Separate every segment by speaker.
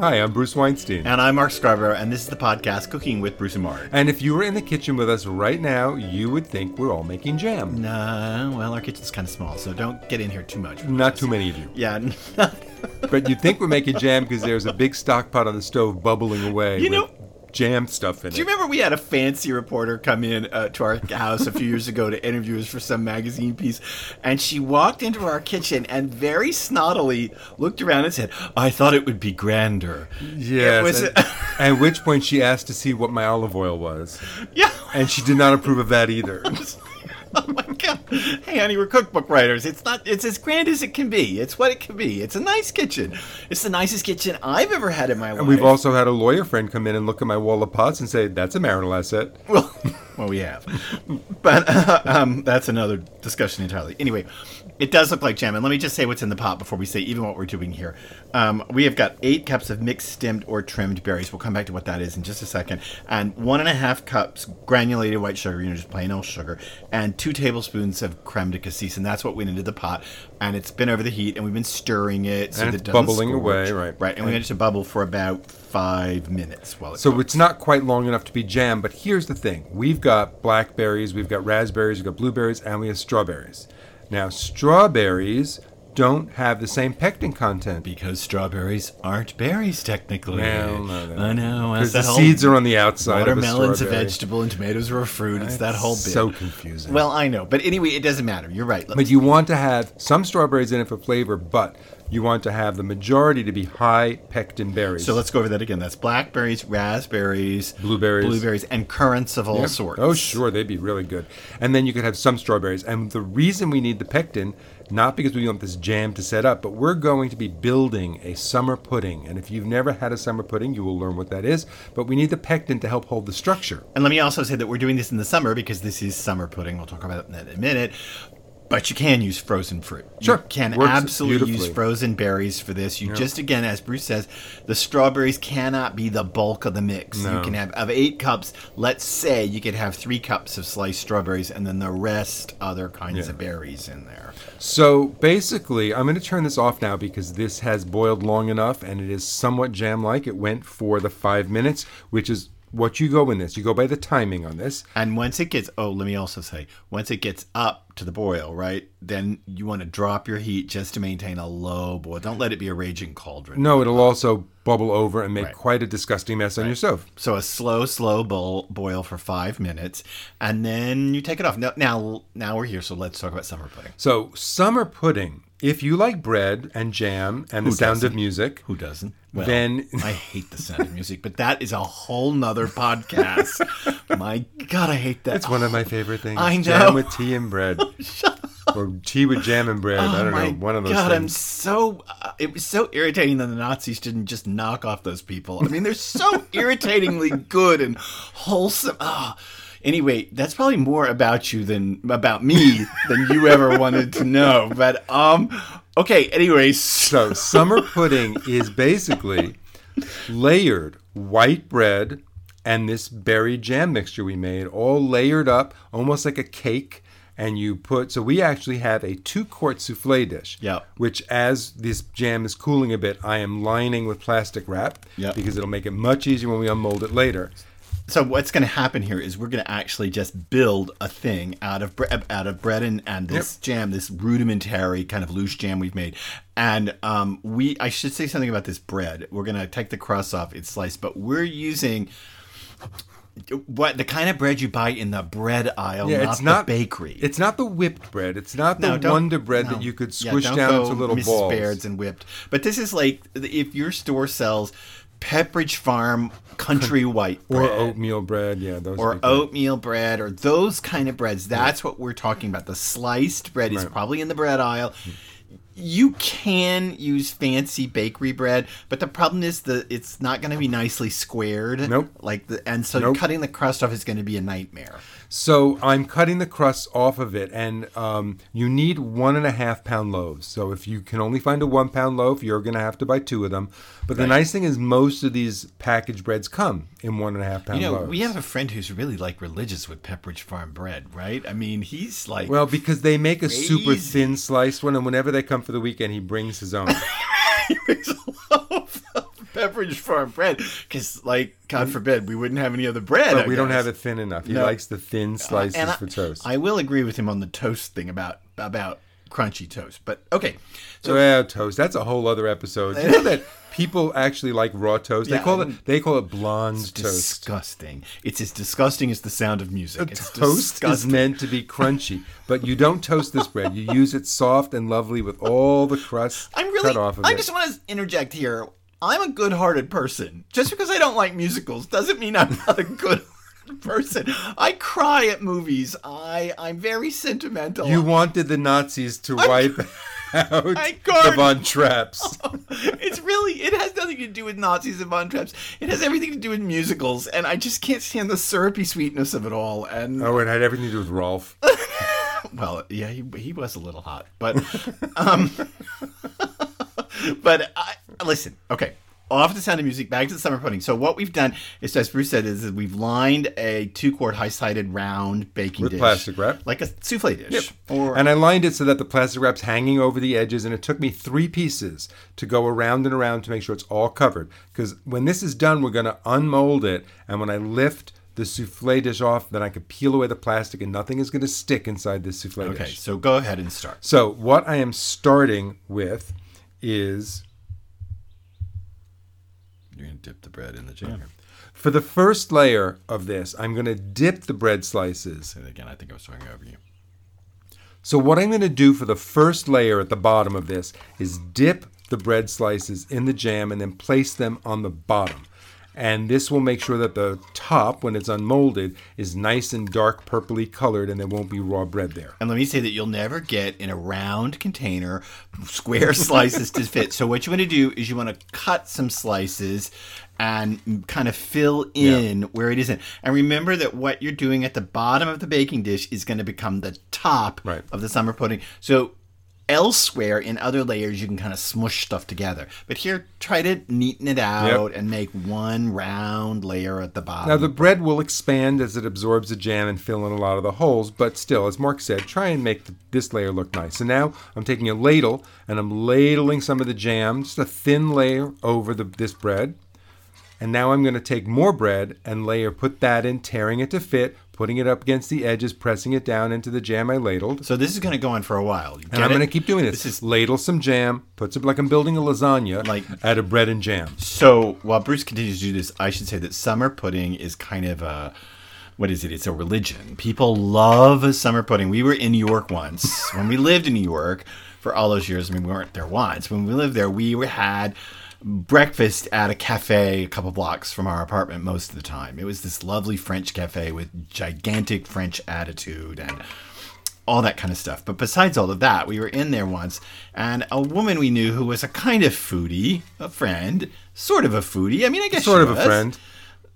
Speaker 1: Hi, I'm Bruce Weinstein.
Speaker 2: And I'm Mark Scarborough, and this is the podcast Cooking with Bruce and Mark.
Speaker 1: And if you were in the kitchen with us right now, you would think we're all making jam.
Speaker 2: Nah, well, our kitchen's kind of small, so don't get in here too much.
Speaker 1: Not too many of you.
Speaker 2: Yeah.
Speaker 1: but you think we're making jam because there's a big stock pot on the stove bubbling away.
Speaker 2: You know-
Speaker 1: with jam stuff in it.
Speaker 2: Do you remember we had a fancy reporter come in uh, to our house a few years ago to interview us for some magazine piece, and she walked into our kitchen and very snottily looked around and said, "I thought it would be grander."
Speaker 1: Yes.
Speaker 2: It was-
Speaker 1: and- at which point she asked to see what my olive oil was.
Speaker 2: Yeah.
Speaker 1: And she did not approve of that either.
Speaker 2: Oh my! Hey, honey, we're cookbook writers. It's not. It's as grand as it can be. It's what it can be. It's a nice kitchen. It's the nicest kitchen I've ever had in my life.
Speaker 1: And we've also had a lawyer friend come in and look at my wall of pots and say, that's a marital asset.
Speaker 2: Well, well, we have, but uh, um, that's another discussion entirely. Anyway, it does look like jam, and let me just say what's in the pot before we say even what we're doing here. Um, we have got eight cups of mixed stemmed or trimmed berries. We'll come back to what that is in just a second, and one and a half cups granulated white sugar, you know, just plain old sugar, and two tablespoons of creme de cassis, and that's what went into the pot. And it's been over the heat, and we've been stirring it so
Speaker 1: And
Speaker 2: that it doesn't
Speaker 1: bubbling
Speaker 2: scorch.
Speaker 1: away, right.
Speaker 2: Right, and we get it to bubble for about five minutes while it
Speaker 1: So
Speaker 2: cooks.
Speaker 1: it's not quite long enough to be jam, but here's the thing. We've got blackberries, we've got raspberries, we've got blueberries, and we have strawberries. Now, strawberries don't have the same pectin content.
Speaker 2: Because strawberries aren't berries, technically.
Speaker 1: Well, no, they're
Speaker 2: I know.
Speaker 1: Because the
Speaker 2: whole
Speaker 1: seeds are on the outside
Speaker 2: watermelon's
Speaker 1: of
Speaker 2: a
Speaker 1: a
Speaker 2: vegetable and tomatoes are a fruit. It's that whole bit.
Speaker 1: So confusing.
Speaker 2: well, I know, but anyway, it doesn't matter. You're right.
Speaker 1: but you want to have some strawberries in it for flavor, but you want to have the majority to be high pectin berries.
Speaker 2: so let's go over that again. That's blackberries, raspberries,
Speaker 1: Blueberries.
Speaker 2: blueberries, and currants of all
Speaker 1: Yep.
Speaker 2: sorts.
Speaker 1: Oh, sure, they'd be really good. And then you could have some strawberries. And the reason we need the pectin, not because we want this jam to set up, but we're going to be building a summer pudding. And if you've never had a summer pudding, you will learn what that is. But we need the pectin to help hold the structure.
Speaker 2: And let me also say that we're doing this in the summer because this is summer pudding. We'll talk about that in a minute. But you can use frozen fruit.
Speaker 1: Sure.
Speaker 2: You can
Speaker 1: Works
Speaker 2: absolutely use frozen berries for this. You just, again, as Bruce says, the strawberries cannot be the bulk of the mix. You can have, of eight cups, let's say you could have three cups of sliced strawberries and then the rest other kinds
Speaker 1: Yeah.
Speaker 2: of berries in there.
Speaker 1: So basically, I'm going to turn this off now because this has boiled long enough and it is somewhat jam like. It went for the five minutes, which is what you go in this. You go by the timing on this.
Speaker 2: And once it gets, oh, let me also say, once it gets up to the boil, right, then you want to drop your heat just to maintain a low boil. Don't let it be a raging cauldron.
Speaker 1: No, it'll also bubble over and make
Speaker 2: Right.
Speaker 1: quite a disgusting mess on your stove.
Speaker 2: So a slow, slow boil, boil for five minutes, and then you take it off. Now, now, now we're here, so let's talk about summer pudding.
Speaker 1: So, summer pudding. If you like bread and jam and the sound
Speaker 2: doesn't?
Speaker 1: of music,
Speaker 2: Who doesn't? Well,
Speaker 1: Then-
Speaker 2: I hate the sound of music, but that is a whole nother podcast. My God, I hate that.
Speaker 1: it's one of my favorite things.
Speaker 2: I know.
Speaker 1: Jam with tea and bread. or tea with jam and bread. I don't
Speaker 2: Oh
Speaker 1: know. One of those things.
Speaker 2: God, I'm so. Uh, it was so irritating that the Nazis didn't just knock off those people. I mean, they're so irritatingly good and wholesome. Ah. Anyway, that's probably more about you than about me than you ever wanted to know. But um, okay. Anyway,
Speaker 1: So, summer pudding is basically layered white bread and this berry jam mixture we made, all layered up, almost like a cake. And you put, so we actually have a two quart souffle dish.
Speaker 2: Yep.
Speaker 1: Which, as this jam is cooling a bit, I am lining with plastic wrap.
Speaker 2: Yep.
Speaker 1: Because it'll make it much easier when we unmold it later.
Speaker 2: So what's going to happen here is we're going to actually just build a thing out of bre- out of bread and, and this jam, this rudimentary kind of loose jam we've made. And um, we, I should say something about this bread. We're going to take the crust off; it's sliced, but we're using what the kind of bread you buy in the bread aisle,
Speaker 1: Yeah,
Speaker 2: not
Speaker 1: it's not
Speaker 2: the bakery.
Speaker 1: It's not the whipped bread. It's not the
Speaker 2: No,
Speaker 1: Wonder Bread
Speaker 2: no.
Speaker 1: that you could squish
Speaker 2: don't
Speaker 1: down into little
Speaker 2: Mrs.
Speaker 1: balls.
Speaker 2: Baird's and whipped. But this is like if your store sells Pepperidge Farm country white
Speaker 1: or oatmeal bread. Yeah, those
Speaker 2: or
Speaker 1: would be good.
Speaker 2: oatmeal bread or those kind of breads. That's what we're talking about. The sliced bread is probably in the bread aisle. You can use fancy bakery bread, but the problem is that it's not going to be nicely squared.
Speaker 1: Nope.
Speaker 2: Like the and so
Speaker 1: Nope.
Speaker 2: cutting the crust off is going to be a nightmare.
Speaker 1: So I'm cutting the crusts off of it, and um, you need one and a half pound loaves. So if you can only find a one pound loaf, you're going to have to buy two of them. But the nice thing is, most of these packaged breads come in one and a half pound
Speaker 2: You know,
Speaker 1: loaves.
Speaker 2: we have a friend who's really like religious with Pepperidge Farm bread, right? I mean, he's like,
Speaker 1: well, because they make a super thin sliced one, and whenever they come for the weekend, he brings his own.
Speaker 2: he brings a loaf of Pepperidge Farm bread because, like, God forbid, we wouldn't have any other bread.
Speaker 1: But
Speaker 2: I
Speaker 1: we don't have it thin enough. He
Speaker 2: No.
Speaker 1: likes the thin uh, slices
Speaker 2: And I,
Speaker 1: for toast.
Speaker 2: I will agree with him on the toast thing about about crunchy toast. But okay, so
Speaker 1: well, toast. That's a whole other episode. You know that people actually like raw toast? They call
Speaker 2: I
Speaker 1: it they call it blonde toast.
Speaker 2: disgusting. It's as disgusting as the sound of music. It's
Speaker 1: toast is meant to be crunchy, but you don't toast this bread. You use it soft and lovely with all the crust
Speaker 2: I'm really.
Speaker 1: cut off of it.
Speaker 2: I
Speaker 1: it.
Speaker 2: just want to interject here. I'm a good-hearted person. Just because I don't like musicals doesn't mean I'm not a good person. I cry at movies. I I'm very sentimental.
Speaker 1: You wanted the Nazis to wipe out the Von Trapps.
Speaker 2: it's really it has nothing to do with Nazis and Von Trapps. It has everything to do with musicals, and I just can't stand the syrupy sweetness of it all. And
Speaker 1: Oh, it had everything to do with Rolf.
Speaker 2: well, yeah, he, he was a little hot, but um, but I, listen, okay. Off the sound of music, back to the summer pudding. So what we've done is, as Bruce said, is, we've lined a two-quart high-sided round baking
Speaker 1: With
Speaker 2: dish
Speaker 1: plastic wrap.
Speaker 2: like a souffle dish. Or
Speaker 1: And I lined it so that the plastic wrap's hanging over the edges, and it took me three pieces to go around and around to make sure it's all covered. Because when this is done, we're going to unmold it, and when I lift the souffle dish off, then I can peel away the plastic, and nothing is going to stick inside this souffle
Speaker 2: okay,
Speaker 1: dish.
Speaker 2: Okay, so go ahead and start.
Speaker 1: So what I am starting with is
Speaker 2: You're gonna dip the bread in the jam.
Speaker 1: for the first layer of this, I'm going to dip the bread slices.
Speaker 2: And again, I think I was talking over you.
Speaker 1: So what I'm going to do for the first layer at the bottom of this is dip the bread slices in the jam and then place them on the bottom. And this will make sure that the top, when it's unmolded, is nice and dark purpley colored and there won't be raw bread there.
Speaker 2: And let me say that you'll never get in a round container square slices to fit. So what you want to do is you want to cut some slices and kind of fill in where it isn't. And remember that what you're doing at the bottom of the baking dish is going to become the top
Speaker 1: Right.
Speaker 2: of the summer pudding. So elsewhere in other layers you can kind of smush stuff together. But here try to neaten it out and make one round layer at the bottom.
Speaker 1: Now the bread will expand as it absorbs the jam and fill in a lot of the holes, but still, as Mark said, try and make th- this layer look nice. So now I'm taking a ladle and I'm ladling some of the jam, just a thin layer over the, this bread. And now I'm going to take more bread and layer, put that in, tearing it to fit, putting it up against the edges, pressing it down into the jam I ladled.
Speaker 2: so this is going to go on for a while.
Speaker 1: And I'm going to keep doing this.
Speaker 2: This is
Speaker 1: ladle some jam, put some like I'm building a lasagna,
Speaker 2: Like-
Speaker 1: out of bread and jam.
Speaker 2: So while Bruce continues to do this, I should say that summer pudding is kind of a what is it? It's a religion. People love a summer pudding. We were in New York once when we lived in New York for all those years. I mean, we weren't there once. When we lived there, we had breakfast at a cafe a couple blocks from our apartment most of the time. It was this lovely French cafe with gigantic French attitude and all that kind of stuff. But besides all of that, we were in there once, and a woman we knew who was a kind of foodie, a friend, sort of a foodie. I mean, I guess
Speaker 1: Sort of a friend.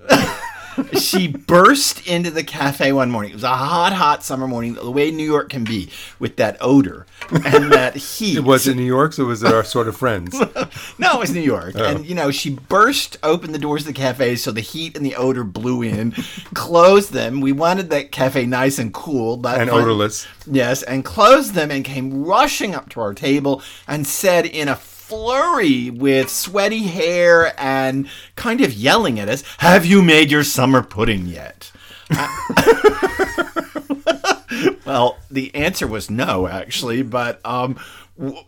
Speaker 2: she burst into the cafe one morning. It was a hot, hot summer morning, the way New York can be, with that odor and that heat.
Speaker 1: It Was it New York, or was it our sort of friends?
Speaker 2: No, it was New York.
Speaker 1: Oh.
Speaker 2: And, you know, she burst open the doors of the cafe so the heat and the odor blew in, closed them. We wanted that cafe nice and cool. But
Speaker 1: And odorless.
Speaker 2: Yes, and closed them and came rushing up to our table and said in a flurry with sweaty hair and kind of yelling at us, Have you made your summer pudding yet? well, the answer was no, actually, but um,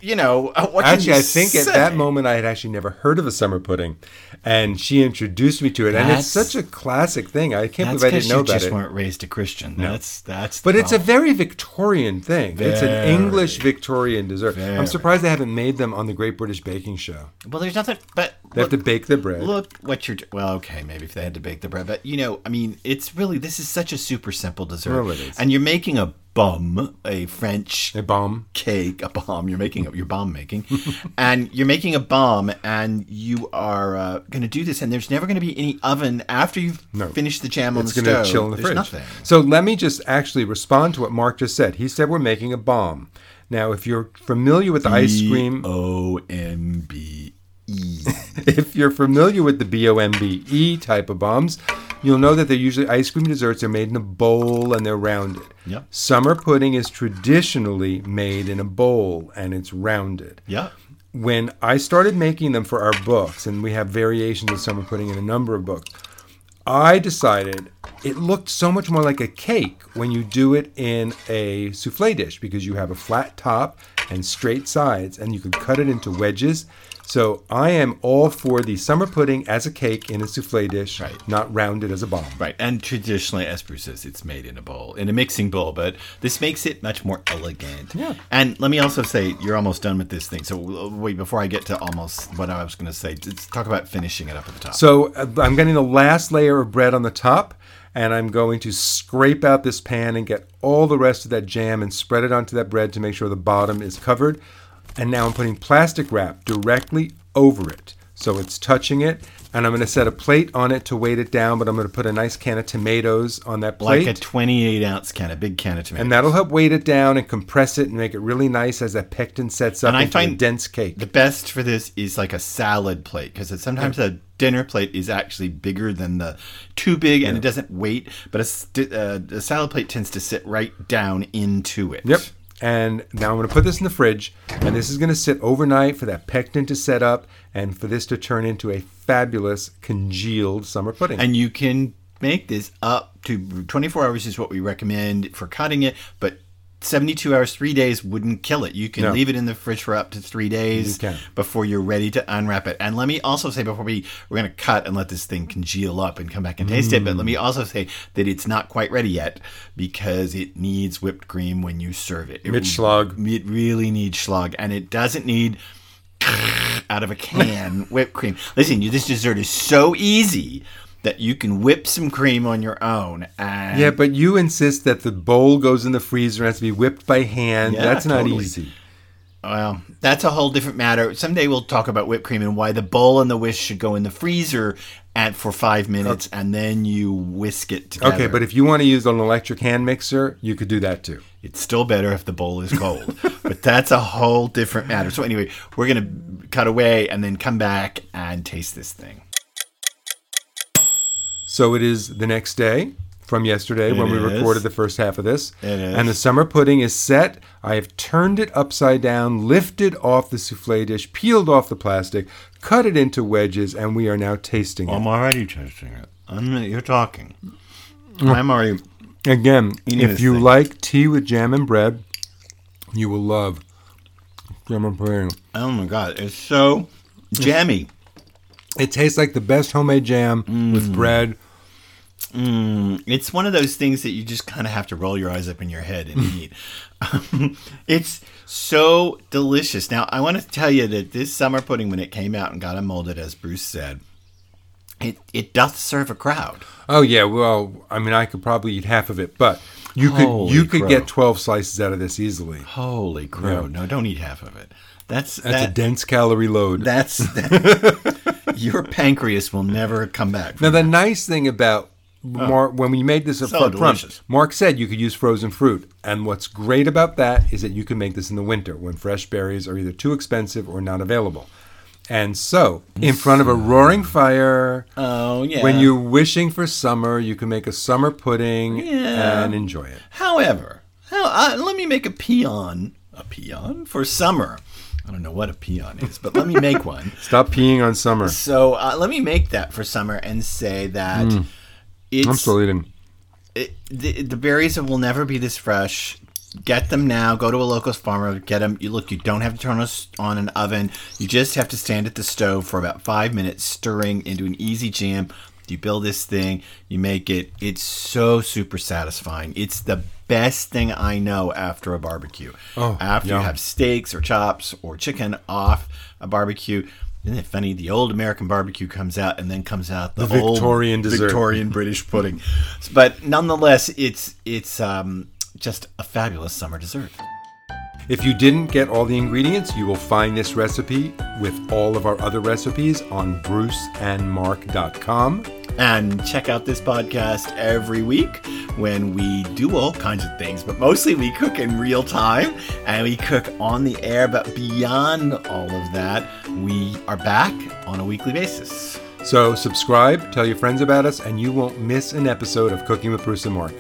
Speaker 2: you know, uh, what can
Speaker 1: Actually,
Speaker 2: you
Speaker 1: I think at that moment I had actually never heard of a summer pudding, and she introduced me to it, and it's such a classic thing. I can't believe I didn't know
Speaker 2: you
Speaker 1: about
Speaker 2: just
Speaker 1: it.
Speaker 2: weren't raised a Christian. That's that's. the
Speaker 1: But it's a very Victorian thing. It's an English Victorian dessert.
Speaker 2: Very.
Speaker 1: I'm surprised they haven't made them on the Great British Baking Show.
Speaker 2: well. There's nothing, but
Speaker 1: They have to bake the bread.
Speaker 2: Look what you're. Well, okay, maybe if they had to bake the bread, but you know, I mean, it's really this is such a super simple dessert,
Speaker 1: Well, it is.
Speaker 2: and you're making a bum, a French
Speaker 1: A bomb.
Speaker 2: cake, a bomb. You're making a, your bomb making, and you're making a bomb, and you are uh, going to do this, and there's never going to be any oven after you've
Speaker 1: No.
Speaker 2: finished the jam on
Speaker 1: It's
Speaker 2: the
Speaker 1: going
Speaker 2: stove.
Speaker 1: to chill in the
Speaker 2: there's
Speaker 1: fridge.
Speaker 2: nothing.
Speaker 1: So let me just actually respond to what Mark just said. He said we're making a bomb. Now, if you're familiar with the ice cream,
Speaker 2: O M B E.
Speaker 1: if you're familiar with the B-O-M-B-E E type of bombs, you'll know that they're usually ice cream desserts. They're made in a bowl and they're rounded.
Speaker 2: Yep.
Speaker 1: Summer pudding is traditionally made in a bowl and it's rounded.
Speaker 2: Yeah.
Speaker 1: when I started making them for our books, and we have variations of summer pudding in a number of books, I decided it looked so much more like a cake when you do it in a souffle dish because you have a flat top and straight sides, and you can cut it into wedges. So I am all for the summer pudding as a cake in a souffle dish,
Speaker 2: Right.
Speaker 1: not rounded as a bomb.
Speaker 2: Right, and traditionally, as Bruce says, it's made in a bowl, in a mixing bowl, but this makes it much more elegant.
Speaker 1: Yeah.
Speaker 2: And let me also say, you're almost done with this thing. So wait, before I get to almost what I was going to say, let's talk about finishing it up at the top.
Speaker 1: So uh, I'm getting the last layer of bread on the top, and I'm going to scrape out this pan and get all the rest of that jam and spread it onto that bread to make sure the bottom is covered. And now I'm putting plastic wrap directly over it. So it's touching it, and I'm going to set a plate on it to weight it down, but I'm going to put a nice can of tomatoes on that plate.
Speaker 2: like a 28 ounce can, a big can of tomatoes.
Speaker 1: and that'll help weight it down and compress it and make it really nice as that pectin sets up
Speaker 2: And I
Speaker 1: into a
Speaker 2: find
Speaker 1: dense cake.
Speaker 2: The best for this is like a salad plate because sometimes a dinner plate is actually bigger than the too big and it doesn't weight, but a, st- uh, a salad plate tends to sit right down into it.
Speaker 1: Yep. And now I'm going to put this in the fridge, and this is going to sit overnight for that pectin to set up and for this to turn into a fabulous congealed summer pudding.
Speaker 2: And you can make this up to 24 hours is what we recommend for cutting it, but 72 hours, three days wouldn't kill it. You can
Speaker 1: No.
Speaker 2: leave it in the fridge for up to three days
Speaker 1: You
Speaker 2: before you're ready to unwrap it. And let me also say before we we're going to cut and let this thing congeal up and come back and taste it. But let me also say that it's not quite ready yet because it needs whipped cream when you serve it. It,
Speaker 1: Mit Schlag.
Speaker 2: It really needs schlag, and it doesn't need out of a can whipped cream. Listen, you, this dessert is so easy that you can whip some cream on your own. And
Speaker 1: yeah, but you insist that the bowl goes in the freezer and has to be whipped by hand.
Speaker 2: Yeah,
Speaker 1: That's not
Speaker 2: totally.
Speaker 1: easy.
Speaker 2: Well, that's a whole different matter. Someday we'll talk about whipped cream and why the bowl and the whisk should go in the freezer and for five minutes, and then you whisk it together.
Speaker 1: Okay, but if you want to use an electric hand mixer, you could do that too.
Speaker 2: it's still better if the bowl is cold. but that's a whole different matter. So anyway, we're gonna cut away and then come back and taste this thing.
Speaker 1: So it is the next day from yesterday when we
Speaker 2: is.
Speaker 1: recorded the first half of this.
Speaker 2: It is.
Speaker 1: And the summer pudding is set. I have turned it upside down, lifted off the souffle dish, peeled off the plastic, cut it into wedges, and we are now tasting it.
Speaker 2: I'm already tasting it. I'm, you're talking. I'm already.
Speaker 1: Again, if you
Speaker 2: thing.
Speaker 1: like tea with jam and bread, you will love summer pudding.
Speaker 2: Oh my god, it's so jammy.
Speaker 1: It tastes like the best homemade jam
Speaker 2: Mm.
Speaker 1: with bread.
Speaker 2: It's one of those things that you just kind of have to roll your eyes up in your head and eat. Um, it's so delicious. Now, I want to tell you that this summer pudding, when it came out and got unmolded, as Bruce said, it, it doth serve a crowd.
Speaker 1: Oh yeah, well, I mean, I could probably eat half of it, but you could
Speaker 2: Holy
Speaker 1: you could
Speaker 2: crow.
Speaker 1: get twelve slices out of this easily.
Speaker 2: Holy crow!
Speaker 1: Yeah.
Speaker 2: No, don't eat half of it. That's
Speaker 1: That's
Speaker 2: that,
Speaker 1: a dense calorie load.
Speaker 2: That's your pancreas will never come back.
Speaker 1: Now, the nice thing about Mark, when we made this up
Speaker 2: So
Speaker 1: front. Mark said you could use frozen fruit. And what's great about that is that you can make this in the winter when fresh berries are either too expensive or not available. And so, in front of a roaring fire,
Speaker 2: oh yeah.
Speaker 1: when you're wishing for summer, you can make a summer pudding
Speaker 2: Yeah.
Speaker 1: and enjoy it.
Speaker 2: However, how, uh, let me make a peon. A peon for summer. I don't know what a peon is, but let me make one.
Speaker 1: Stop peeing on summer.
Speaker 2: So uh, let me make that for summer and say that it's
Speaker 1: I'm still eating.
Speaker 2: it, the, the berries will never be this fresh. Get them now. Go to a local farmer. Get them. You look. You don't have to turn us on an oven. You just have to stand at the stove for about five minutes, stirring into an easy jam. You build this thing. You make it. It's so super satisfying. It's the best thing I know after a barbecue.
Speaker 1: Oh,
Speaker 2: after you have steaks or chops or chicken off a barbecue. Isn't it funny? The old American barbecue comes out, and then comes out the,
Speaker 1: The
Speaker 2: old
Speaker 1: Victorian dessert.
Speaker 2: Victorian British pudding. But nonetheless, it's it's um, just a fabulous summer dessert.
Speaker 1: If you didn't get all the ingredients, you will find this recipe with all of our other recipes on bruceandmark.com.
Speaker 2: And check out this podcast every week when we do all kinds of things, but mostly we cook in real time and we cook on the air. But beyond all of that, we are back on a weekly basis.
Speaker 1: So subscribe, tell your friends about us, and you won't miss an episode of Cooking with Bruce and Mark.